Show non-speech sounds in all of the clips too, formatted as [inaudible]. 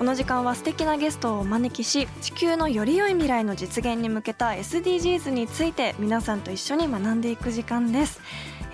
この時間は素敵なゲストをお招きし地球のより良い未来の実現に向けた SDGs について皆さんと一緒に学んでいく時間です。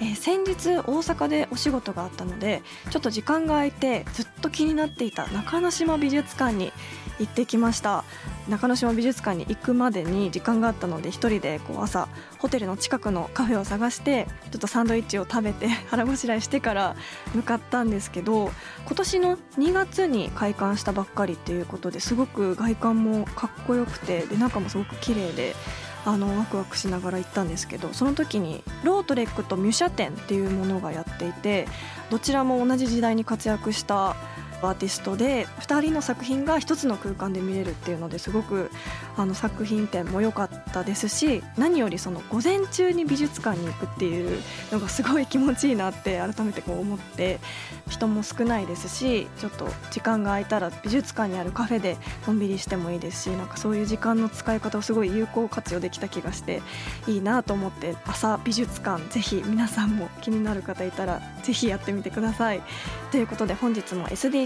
えー先日大阪でお仕事があったのでちょっと時間が空いてずっと気になっていた中之島美術館に行ってきました。中之島美術館に行くまでに時間があったので一人でこう朝ホテルの近くのカフェを探してちょっとサンドイッチを食べて [laughs] 腹ごしらえしてから向かったんですけど今年の2月に開館したばっかりっていうことですごく外観もかっこよくてで中もすごく綺麗であのワクワクしながら行ったんですけどその時にロートレックとミュシャ展っていうものがやっていてどちらも同じ時代に活躍したアーティストで2人の作品が1つの空間で見れるっていうのですごくあの作品展も良かったですし何よりその午前中に美術館に行くっていうのがすごい気持ちいいなって改めてこう思って人も少ないですしちょっと時間が空いたら美術館にあるカフェでのんびりしてもいいですしなんかそういう時間の使い方をすごい有効活用できた気がしていいなと思って朝美術館ぜひ皆さんも気になる方いたらぜひやってみてください。ということで本日も SDGs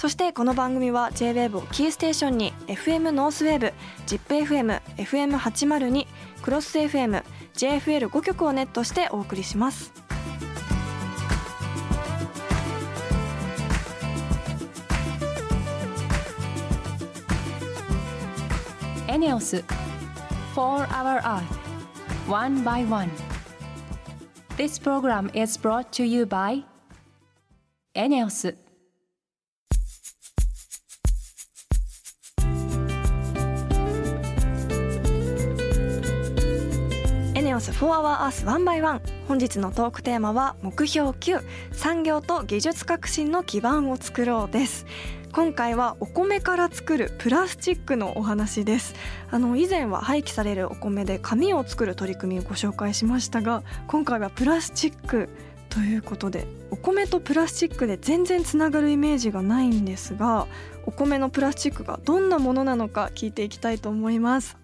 そしてこの番組は JWAVE をキーステーションに FM ノースウェーブ ZIPFM、FM802、クロス FM、JFL5 曲をネットしてお送りします。ENEOS 4 Hour Earth One by One This program is brought to you by ENEOS エネオス4 Hour Earth 1 by 1本日のトークテーマは目標9産業と技術革新の基盤を作ろうです。今回はお米から作るプラスチックのお話です。あの以前は廃棄されるお米で紙を作る取り組みをご紹介しましたが今回はプラスチックということでお米とプラスチックで全然つながるイメージがないんですがお米のプラスチックがどんなものなのか聞いていきたいと思います。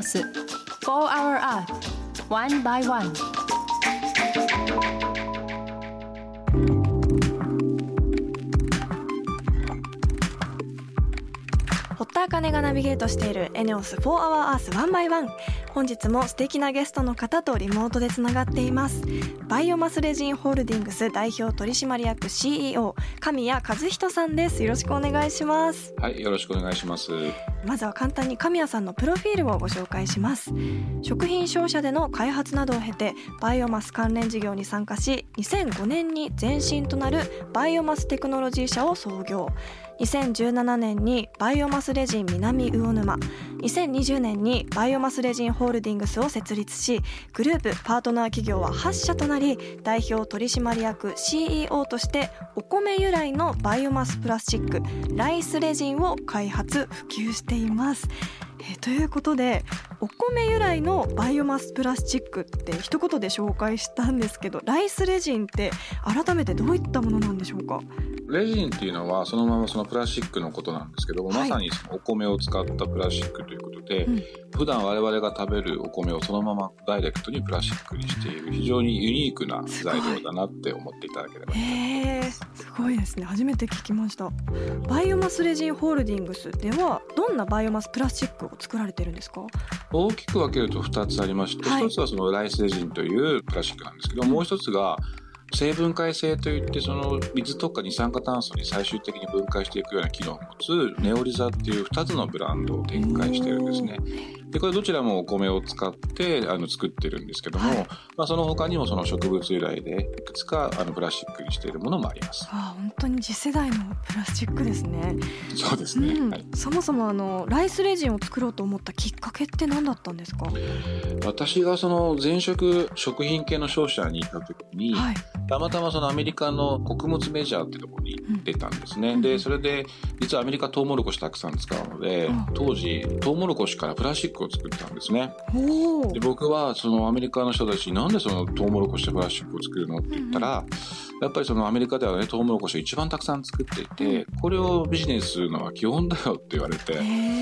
ENEOS 4 Hour Earth One by One 田茜がナビゲートしているエネオス4 Hour Earth 1 by 1本日も素敵なゲストの方とリモートでつながっています。バイオマスレジンホールディングス代表取締役 CEO 神谷和人さんです。よろしくお願いします。はい、よろしくお願いします。まずは簡単に神谷さんのプロフィールをご紹介します。食品商社での開発などを経てバイオマス関連事業に参加し2005年に前身となるバイオマステクノロジー社を創業2017年にバイオマスレジン南魚沼2020年にバイオマスレジンホールディングスを設立しグループパートナー企業は8社となり代表取締役 CEO としてお米由来のバイオマスプラスチックライスレジンを開発普及しています。えということでお米由来のバイオマスプラスチックって一言で紹介したんですけどライスレジンって改めてどういったものなんでしょうか？レジンっていうのはそのままそのプラスチックのことなんですけども、はい。まさにそのお米を使ったプラスチックということで、うん。普段我々が食べるお米をそのままダイレクトにプラスチックにしている非常にユニークな材料だなって思っていただければいいへえすごいですね。初めて聞きました。バイオマスレジンホールディングスではどんなバイオマスプラスチックを作られてるんですか？大きく分けると2つありまして、はい。1つはそのライスレジンというプラスチックなんですけど、もう1つが成分解性といってその水とか二酸化炭素に最終的に分解していくような機能を持つネオリザっていう2つのブランドを展開してるんですね。でこれどちらもお米を使ってあの作ってるんですけども、はい、まあ、その他にもその植物由来でいくつかあのプラスチックにしているものもあります。あ本当に次世代のプラスチックですね。そうですね、うん、はい、そもそもあのライスレジンを作ろうと思ったきっかけって何だったんですか？私がその前職食品系の商社に行った時に、はい、たまたまそのアメリカの穀物メジャーってところに出たんですね。うん、でそれで実はアメリカトウモロコシたくさん使うので、うん、当時トウモロコシからプラスチックを作ったんですね。で僕はそのアメリカの人たちになんでそのトウモロコシでプラスチックを作るのって言ったら、やっぱりそのアメリカではねトウモロコシを一番たくさん作っていて、これをビジネスするのは基本だよって言われて、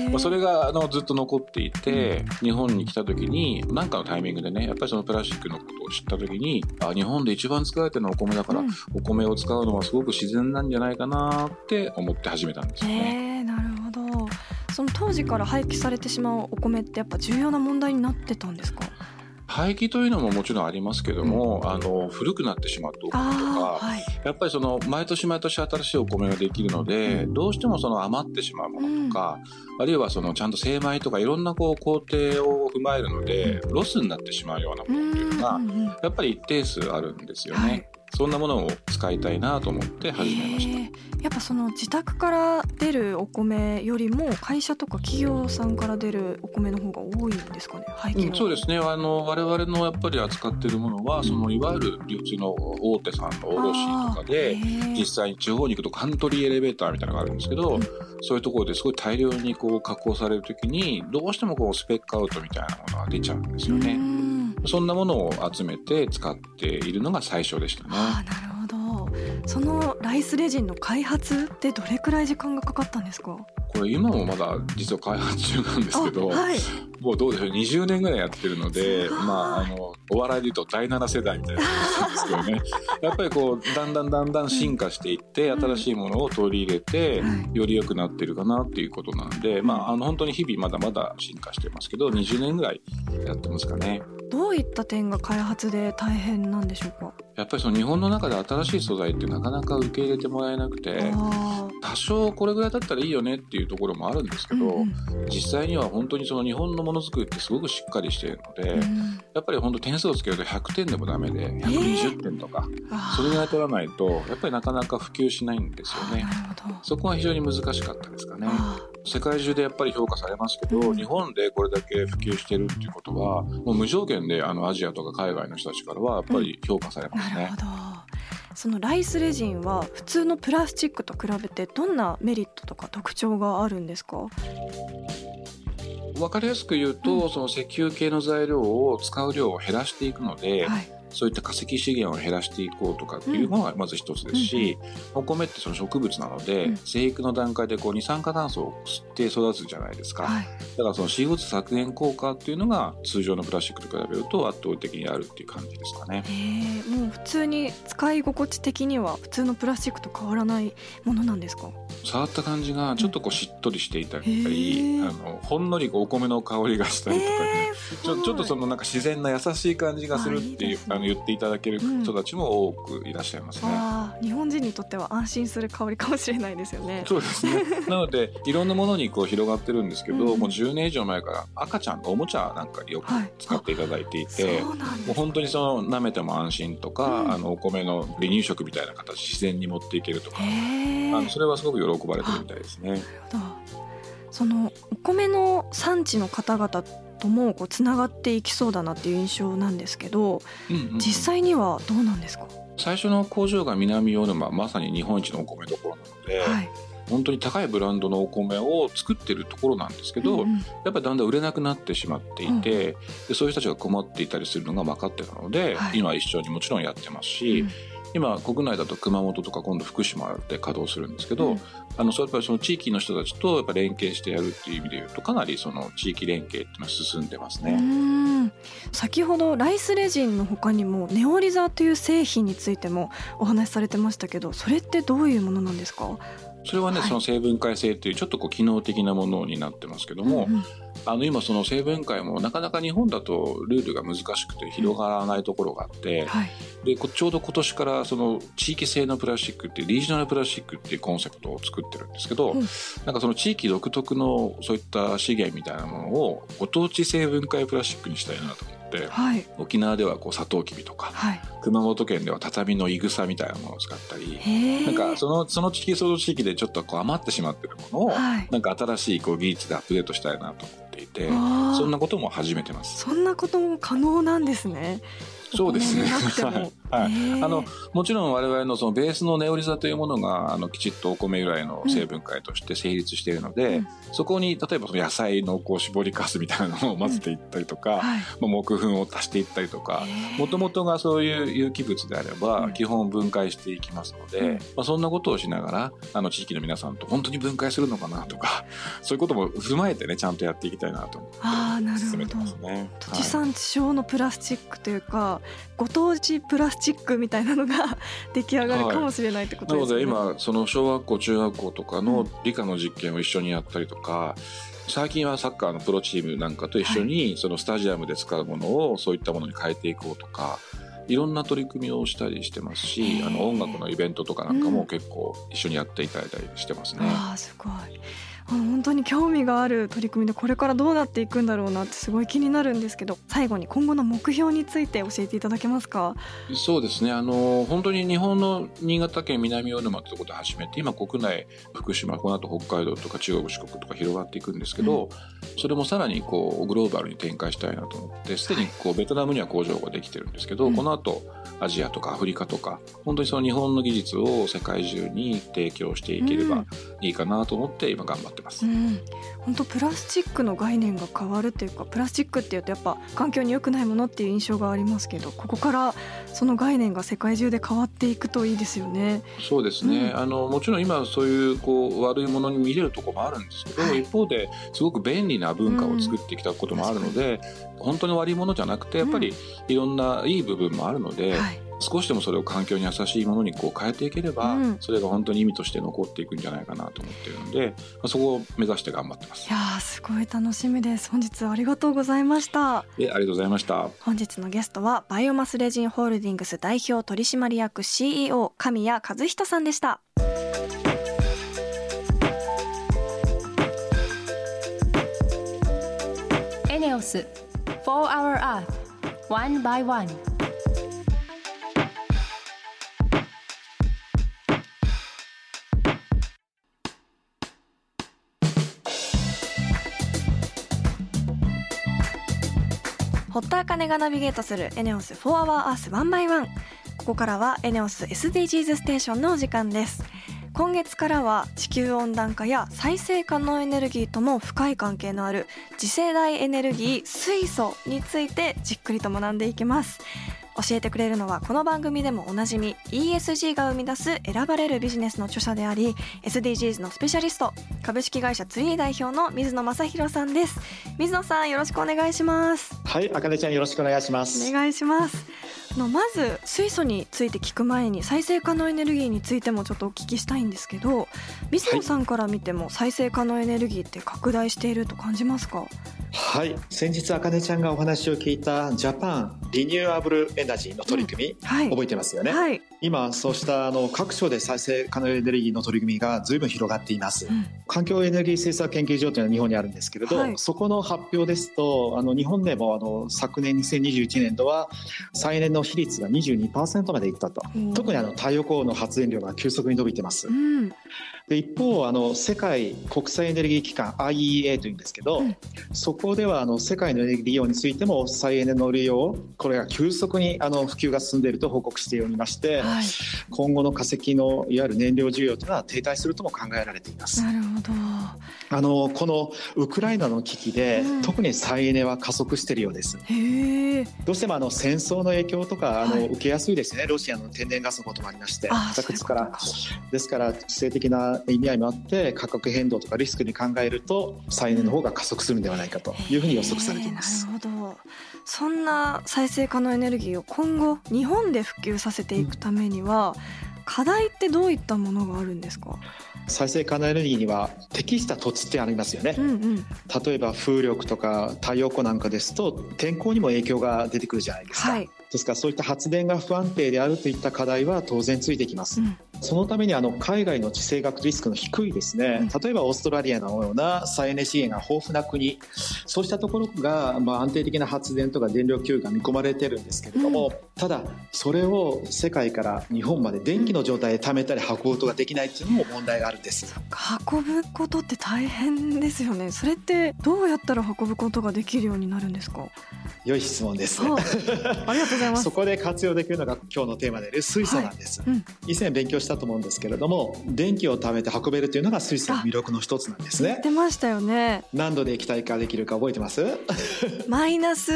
まあ、それがあのずっと残っていて、日本に来た時に何かのタイミングでねやっぱりそのプラスチックのことを知った時にあ日本で一番使われてるのはお米だから、お米を使うのはすごく自然なんじゃないかなって思って始めたんですよね。なるほど。その当時から廃棄されてしまうお米ってやっぱ重要な問題になってたんですか？廃棄というのももちろんありますけども、うん、あの古くなってしまったお米とか、はい、やっぱりその毎年毎年新しいお米ができるので、うん、どうしてもその余ってしまうものとか、うん、あるいはそのちゃんと精米とかいろんなこう工程を踏まえるので、ロスになってしまうようなものっていうのが、やっぱり一定数あるんですよね。はいそんなものを使いたいなと思って始めました。やっぱその自宅から出るお米よりも会社とか企業さんから出るお米の方が多いんですかね。うん、そうですね。あの我々のやっぱり扱っているものは、そのいわゆる流通の大手さんの卸とかで実際に地方に行くとカントリーエレベーターみたいなのがあるんですけど、うん、そういうところですごい大量にこう加工されるときにどうしてもこうスペックアウトみたいなものが出ちゃうんですよね。そんなものを集めて使っているのが最初でしたね。あなるほど。そのライスレジンの開発ってどれくらい時間がかかったんですか？これ今もまだ実は開発中なんですけど、はい、もうどうでしょう20年ぐらいやってるのでまああのお笑いでいうと第7世代みたいな感じですけどね [laughs] やっぱりこうだんだんだんだん進化していって、新しいものを取り入れて、より良くなってるかなっていうことなんで、まああの本当に日々まだまだ進化してますけど20年ぐらいやってますかね。どういった点が開発で大変なんでしょうか？やっぱりその日本の中で新しい素材ってなかなか受け入れてもらえなくて多少これぐらいだったらいいよねっていうところもあるんですけど、うんうん、実際には本当にその日本のものづくりってすごくしっかりしているので、うん、やっぱり本当点数をつけると100点でもダメで120点とか、えー、それぐらい取らないとやっぱりなかなか普及しないんですよね。そこは非常に難しかったですかね。世界中でやっぱり評価されますけど、うん、日本でこれだけ普及してるっていうことはもう無条件であのアジアとか海外の人たちからはやっぱり評価されますね。そのライスレジンは普通のプラスチックと比べてどんなメリットとか特徴があるんですか？分かりやすく言うと、うん、その石油系の材料を使う量を減らしていくので、はいそういった化石資源を減らしていこうとかっていうのがまず一つですし、うん、お米ってその植物なので、うん、生育の段階でこう二酸化炭素を吸って育つじゃないですか、はい、だからその CO2 削減効果っていうのが通常のプラスチックと比べると圧倒的にあるっていう感じですかね。もう普通に使い心地的には普通のプラスチックと変わらないものなんですか？触った感じがちょっとこうしっとりしていたり、あのほんのりお米の香りがしたりとかね、ちょちょっとそのなんか自然な優しい感じがするっていうあの言っていただける人たちも多くいらっしゃいますね、うん、日本人にとっては安心する香りかもしれないですよね。そうですね。[laughs] なのでいろんなものにこう広がってるんですけど、うん、もう10年以上前から赤ちゃんのおもちゃなんかによく使っていただいていて、はい、もう本当にその舐めても安心とか、うん、あのお米の離乳食みたいな形自然に持っていけるとかあのそれはすごく喜ばれてるみたいですね。そのお米の産地の方々ともこうつながっていきそうだなっていう印象なんですけど、うんうんうん、実際にはどうなんですか？最初の工場が南魚沼まさに日本一のお米どころなので、はい、本当に高いブランドのお米を作ってるところなんですけど、うんうん、やっぱりだんだん売れなくなってしまっていて、うん、でそういう人たちが困っていたりするのが分かってたので、はい、今一緒にもちろんやってますし、うん今国内だと熊本とか今度福島で稼働するんですけど、うん、あのそやっぱりその地域の人たちとやっぱ連携してやるっていう意味でいうとかなりその地域連携っていうのは進んでますね。先ほどライスレジンの他にもネオリザという製品についてもお話しされてましたけどそれってどういうものなんですか？それはね、はい、その成分解性っていうちょっとこう機能的なものになってますけども、うんうん、あの今その成分解もなかなか日本だとルールが難しくて広がらないところがあって、はい、でちょうど今年からその地域性のプラスチックっていうリージョナルプラスチックっていうコンセプトを作ってるんですけど、うん、なんかその地域独特のそういった資源みたいなものをご当地成分解プラスチックにしたいなと思って。はい、沖縄ではこうサトウキビとか、はい、熊本県では畳のいぐさみたいなものを使ったりなんかそのその地域その地域でちょっとこう余ってしまってるものを、はい、なんか新しいこう技術でアップデートしたいなと思っていてそんなことも始めてます。そんなことも可能なんですね。そうですね。[laughs] はい、あのもちろん我々のそのベースのネオリザというものがあのきちっとお米由来の成分解として成立しているので、うん、そこに例えばその野菜のこう絞りかすみたいなのを混ぜていったりとか、うんはい、木粉を足していったりとかもともとがそういう有機物であれば基本分解していきますので、うん、まあ、そんなことをしながらあの地域の皆さんと本当に分解するのかなとか [laughs] そういうことも踏まえてねちゃんとやっていきたいなと思って進めてますね。地産地消のプラスチックというかご当地プラスチックみたいなのが出来上がるかもしれないってことですね、はい、なので今その小学校中学校とかの理科の実験を一緒にやったりとか、うん、最近はサッカーのプロチームなんかと一緒にそのスタジアムで使うものをそういったものに変えていこうとかいろんな取り組みをしたりしてますしあの音楽のイベントとかなんかも結構一緒にやっていただいたりしてますね。うん、あすごい本当に興味がある取り組みでこれからどうなっていくんだろうなってすごい気になるんですけど最後に今後の目標について教えていただけますか？そうですね。あの本当に日本の新潟県南魚沼というところで始めて今国内福島この後北海道とか中国四国とか広がっていくんですけど、うん、それもさらにこうグローバルに展開したいなと思ってすでにこうベトナムには工場ができてるんですけど、うん、この後アジアとかアフリカとか本当にその日本の技術を世界中に提供していければいいかなと思って今頑張ってます。うん。本当プラスチックの概念が変わるっていうかプラスチックっていうとやっぱ環境に良くないものっていう印象がありますけどここからその概念が世界中で変わっていくといいですよね。そうですね、うん、あのもちろん今そういうこう悪いものに見れるところもあるんですけど、はい、一方ですごく便利な文化を作ってきたこともあるので、うん、本当に悪いものじゃなくてやっぱりいろんないい部分もあるので。はい少しでもそれを環境に優しいものにこう変えていければ、うん、それが本当に意味として残っていくんじゃないかなと思っているので、まあ、そこを目指して頑張ってます。いやすごい楽しみです。本日はありがとうございました。えありがとうございました。本日のゲストはバイオマスレジンホールディングス代表取締役 CEO 神谷和人さんでした。エネオス4 Hour Earth One by One 堀田茜がナビゲートするエネオス4 Hour Earth 1 by 1ここからはエネオス SDGs ステーションのお時間です。今月からは地球温暖化や再生可能エネルギーとも深い関係のある次世代エネルギー水素についてじっくりと学んでいきます。教えてくれるのはこの番組でもおなじみ ESG が生み出す選ばれるビジネスの著者であり SDGs のスペシャリスト株式会社ツリー代表の水野正弘さんです。水野さんよろしくお願いします。はいあかねちゃんよろしくお願いします。お願いしますのまず水素について聞く前に再生可能エネルギーについてもちょっとお聞きしたいんですけど水野さんから見ても再生可能エネルギーって拡大していると感じますか？はい。先日あかねちゃんがお話を聞いたジャパンリニューアブルエナジーの取り組み、うん。はい、覚えてますよね、はい、今そうしたあの各所で再生可能エネルギーの取り組みが随分広がっています、うん、環境エネルギー政策研究所というのは日本にあるんですけれど、はい、そこの発表ですとあの日本でもあの昨年2021年度は再燃の比率が22%までいったと、特にあの太陽光の発電量が急速に伸びてます、うん、で一方あの世界国際エネルギー機関 IEA というんですけど、うん、そこではあの世界のエネルギー利用についても再エネの利用これが急速にあの普及が進んでいると報告しておりまして、はい、今後の化石のいわゆる燃料需要というのは停滞するとも考えられています。なるほど。あのこのウクライナの危機で、うん、特に再エネは加速しているようです。どうしてもあの戦争の影響とかあの、はい、受けやすいですね。ロシアの天然ガスのこともありまして昨日から。ですから地政的な意味合いもあって価格変動とかリスクに考えると再エネの方が加速するんではないかというふうに予測されています。なるほど。そんな再生可能エネルギーを今後日本で普及させていくためには、課題ってどういったものがあるんですか？再生可能エネルギーには適した土地ってありますよね、うんうん、例えば風力とか太陽光なんかですと天候にも影響が出てくるじゃないですか、はい、ですからそういった発電が不安定であるといった課題は当然ついてきます、うん、そのためにあの海外の地政学リスクの低いですね、例えばオーストラリアのような再エネ資源が豊富な国。そうしたところがまあ安定的な発電とか電力給与が見込まれてるんですけれども、うん、ただそれを世界から日本まで電気の状態で貯めたり運ぶことができないっていうのも問題があるんです。運ぶことって大変ですよね。それってどうやったら運ぶことができるようになるんですか？良い質問です。ありがとうございます。[laughs] そこで活用できるのが今日のテーマである水素なんです、はい。うん、以前勉強したと思うんですけれども、電気を貯めて運べるというのが水素の魅力の一つなんですね。出ましたよね。何度で液体化できるか覚えてます？[laughs] マイナス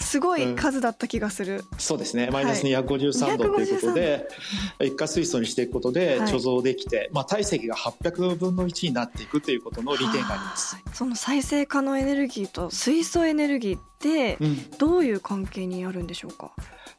すごい数だった気がする、うん、そうですね。マイナス253度ということで、はい、一過水素にしていくことで貯蔵できて、はい、まあ、体積が800分の1になっていくということの利点があります。その再生可能エネルギーと水素エネルギーってどういう関係にあるんでしょうか、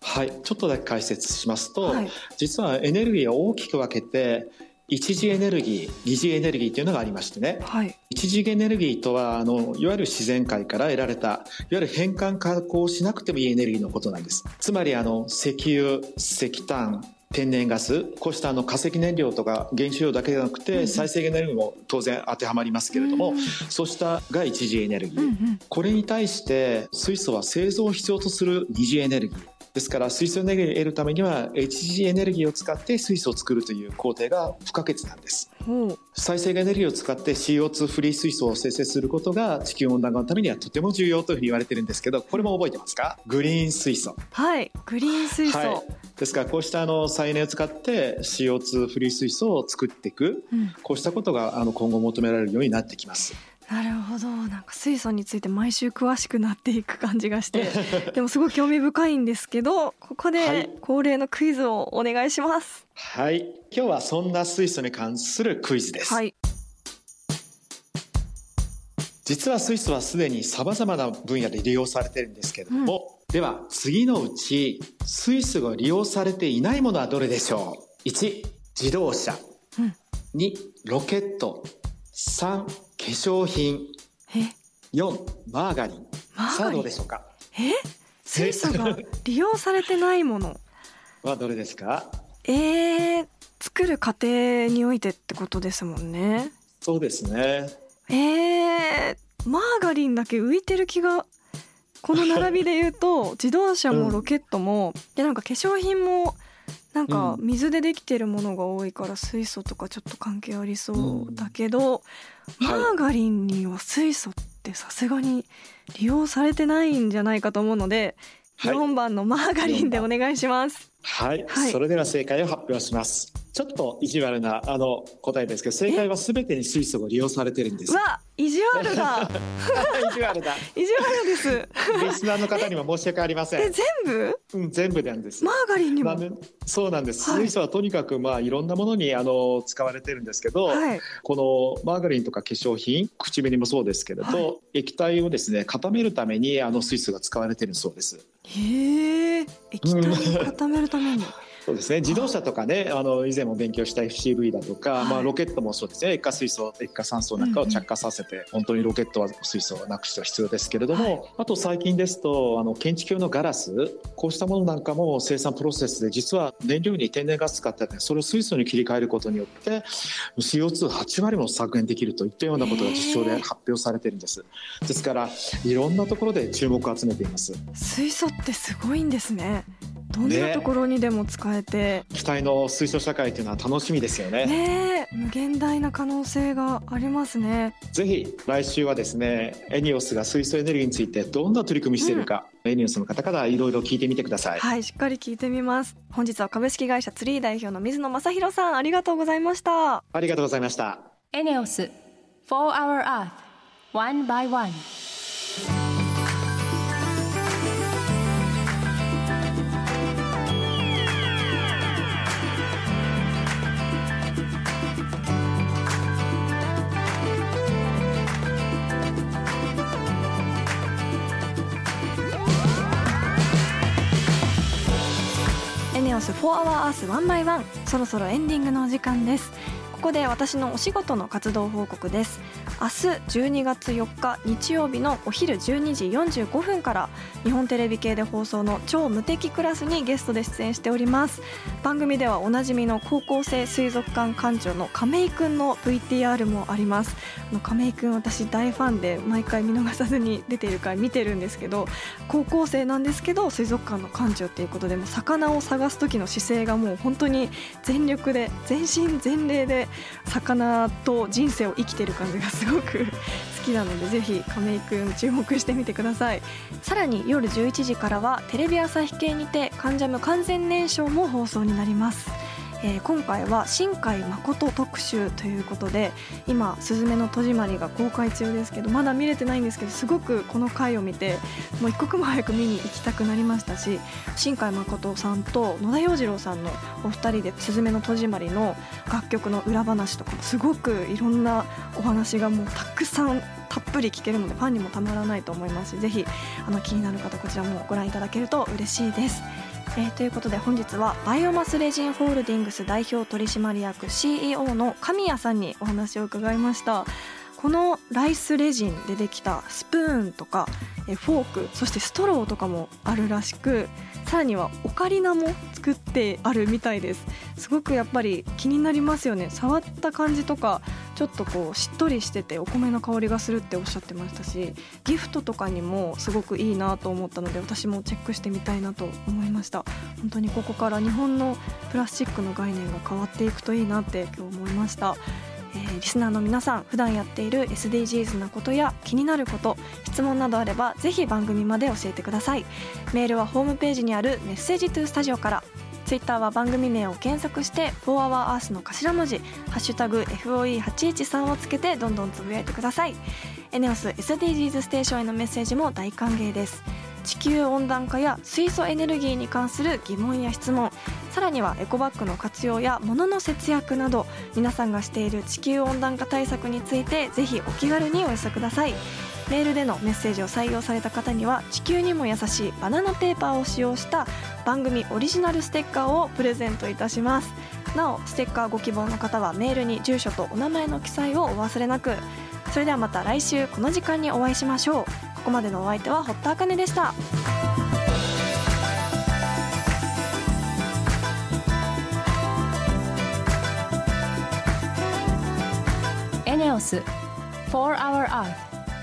はい。ちょっとだけ解説しますと、はい、実はエネルギーを大きく分けて一次エネルギー二次エネルギーというのがありましてね、はい、一次エネルギーとはあのいわゆる自然界から得られたいわゆる変換加工しなくてもいいエネルギーのことなんです。つまりあの石油石炭天然ガスこうしたあの化石燃料とか原子炉だけでなくて再生エネルギーも当然当てはまりますけれども、うん、そうしたが一次エネルギー、うんうん、これに対して水素は製造を必要とする二次エネルギーですから水素エネルギーを得るためには HG エネルギーを使って水素を作るという工程が不可欠なんです。再生エネルギーを使って CO2 フリー水素を生成することが地球温暖化のためにはとても重要というふうに言われてるんですけどこれも覚えてますか？グリーン水素。はい。グリーン水素、はい、ですからこうしたあの再エネを使って CO2 フリー水素を作っていく、うん、こうしたことがあの今後求められるようになってきますなるほど。なんか水素について毎週詳しくなっていく感じがして。[laughs] でもすごい興味深いんですけどここで恒例のクイズをお願いします。はい。今日はそんな水素に関するクイズです、はい、実は水素はすでにさまざまな分野で利用されているんですけれども、うん、では次のうち水素が利用されていないものはどれでしょう？1自動車、うん、2ロケット。3化粧品。4マーガリン。さあどうでしょうか？え？水素が利用されてないもの。[laughs] はどれですか？えー、作る過程においてってことですもんね。そうですね。えー、マーガリンだけ浮いてる気がこの並びで言うと [laughs] 自動車もロケットも、うん、でなんか化粧品もなんか水でできてるものが多いから水素とかちょっと関係ありそうだけど、うん、マーガリンには水素ってさすがに利用されてないんじゃないかと思うので、はい、4番のマーガリンでお願いします。はい、はい、それでは正解を発表します。ちょっと意地悪なあの答えですけど正解はすべてに水素が利用されてるんです。わ意地悪だ。[laughs] 意地悪だ。意地悪です。リスナーの方にも申し訳ありません。え全部？うん全部なんです。マーガリンにも。そうなんです、はい、水素はとにかくまあいろんなものにあの使われてるんですけど、はい、このマーガリンとか化粧品口紅もそうですけれど、はい、液体をですね固めるためにあの水素が使われてるそうです。へえ液体を固めるためにそうですね。自動車とかねあの以前も勉強した FCV だとか、はい、まあ、ロケットもそうですね。液化水素液化酸素なんかを着火させて、うんうん、本当にロケットは水素をなくしては必要ですけれども、はい、あと最近ですとあの建築用のガラスこうしたものなんかも生産プロセスで実は燃料に天然ガス使ってそれを水素に切り替えることによって CO28 割も削減できるといったようなことが実証で発表されてるんです。ですからいろんなところで注目を集めています。水素ってすごいんですね。どんなところにでも使えて、ね、期待の水素社会というのは楽しみですよね。ね無限大な可能性がありますね。ぜひ来週はですねエニオスが水素エネルギーについてどんな取り組みしているか、うん、エニオスの方からいろいろ聞いてみてください。はいしっかり聞いてみます。本日は株式会社ツリー代表の水野正弘さんありがとうございました。ありがとうございました。エネオス4 Hour Earth One by One ス4 Hour Earth 1 by 1そろそろエンディングのお時間です。ここで私のお仕事の活動報告です。明日12月4日日曜日のお昼12時45分から日本テレビ系で放送の超無敵クラスにゲストで出演しております。番組ではおなじみの高校生水族館館長の亀井くんの VTR もあります。あの亀井くん私大ファンで毎回見逃さずに出ている回見てるんですけど高校生なんですけど水族館の館長っていうことでも魚を探す時の姿勢がもう本当に全力で全身全霊で魚と人生を生きてる感じがすごいごく好きなのでぜひ亀井くん注目してみてください。さらに夜11時からはテレビ朝日系にて「関ジャム完全燃焼」も放送になります。えー、今回は新海誠特集ということで今「すずめの戸締まり」が公開中ですけどまだ見れてないんですけどすごくこの回を見てもう一刻も早く見に行きたくなりましたし新海誠さんと野田洋次郎さんのお二人で「すずめの戸締まり」の楽曲の裏話とかすごくいろんなお話がもうたくさんたっぷり聞けるのでファンにもたまらないと思いますしぜひあの気になる方こちらもご覧いただけると嬉しいです。えー、ということで本日はバイオマスレジンホールディングス代表取締役 CEO の神谷さんにお話を伺いました。このライスレジンでできたスプーンとかフォークそしてストローとかもあるらしくさらにはオカリナも作ってあるみたいです。すごくやっぱり気になりますよね。触った感じとかちょっとこうしっとりしててお米の香りがするっておっしゃってましたしギフトとかにもすごくいいなと思ったので私もチェックしてみたいなと思いました。本当にここから日本のプラスチックの概念が変わっていくといいなって今日思いました。えー、リスナーの皆さん普段やっている SDGs なことや気になること質問などあればぜひ番組まで教えてください。メールはホームページにあるメッセージトゥースタジオから。ツイッターは番組名を検索して「4HourEarth」の頭文字「ハッシュタグ #FOE813」をつけてどんどんつぶやいてください。エネオス SDGs ステーションへのメッセージも大歓迎です。地球温暖化や水素エネルギーに関する疑問や質問。さらにはエコバッグの活用や物の節約など皆さんがしている地球温暖化対策についてぜひお気軽にお寄せください。メールでのメッセージを採用された方には地球にも優しいバナナペーパーを使用した番組オリジナルステッカーをプレゼントいたします。なおステッカーご希望の方はメールに住所とお名前の記載をお忘れなく。それではまた来週この時間にお会いしましょう。ここまでのお相手は堀田茜でしたエネオス4 Hour Earth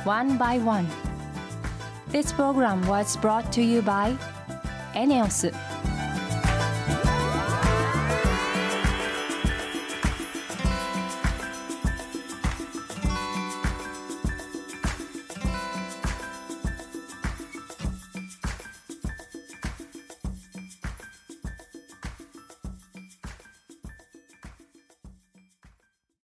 One by One This program was brought to you by エネオス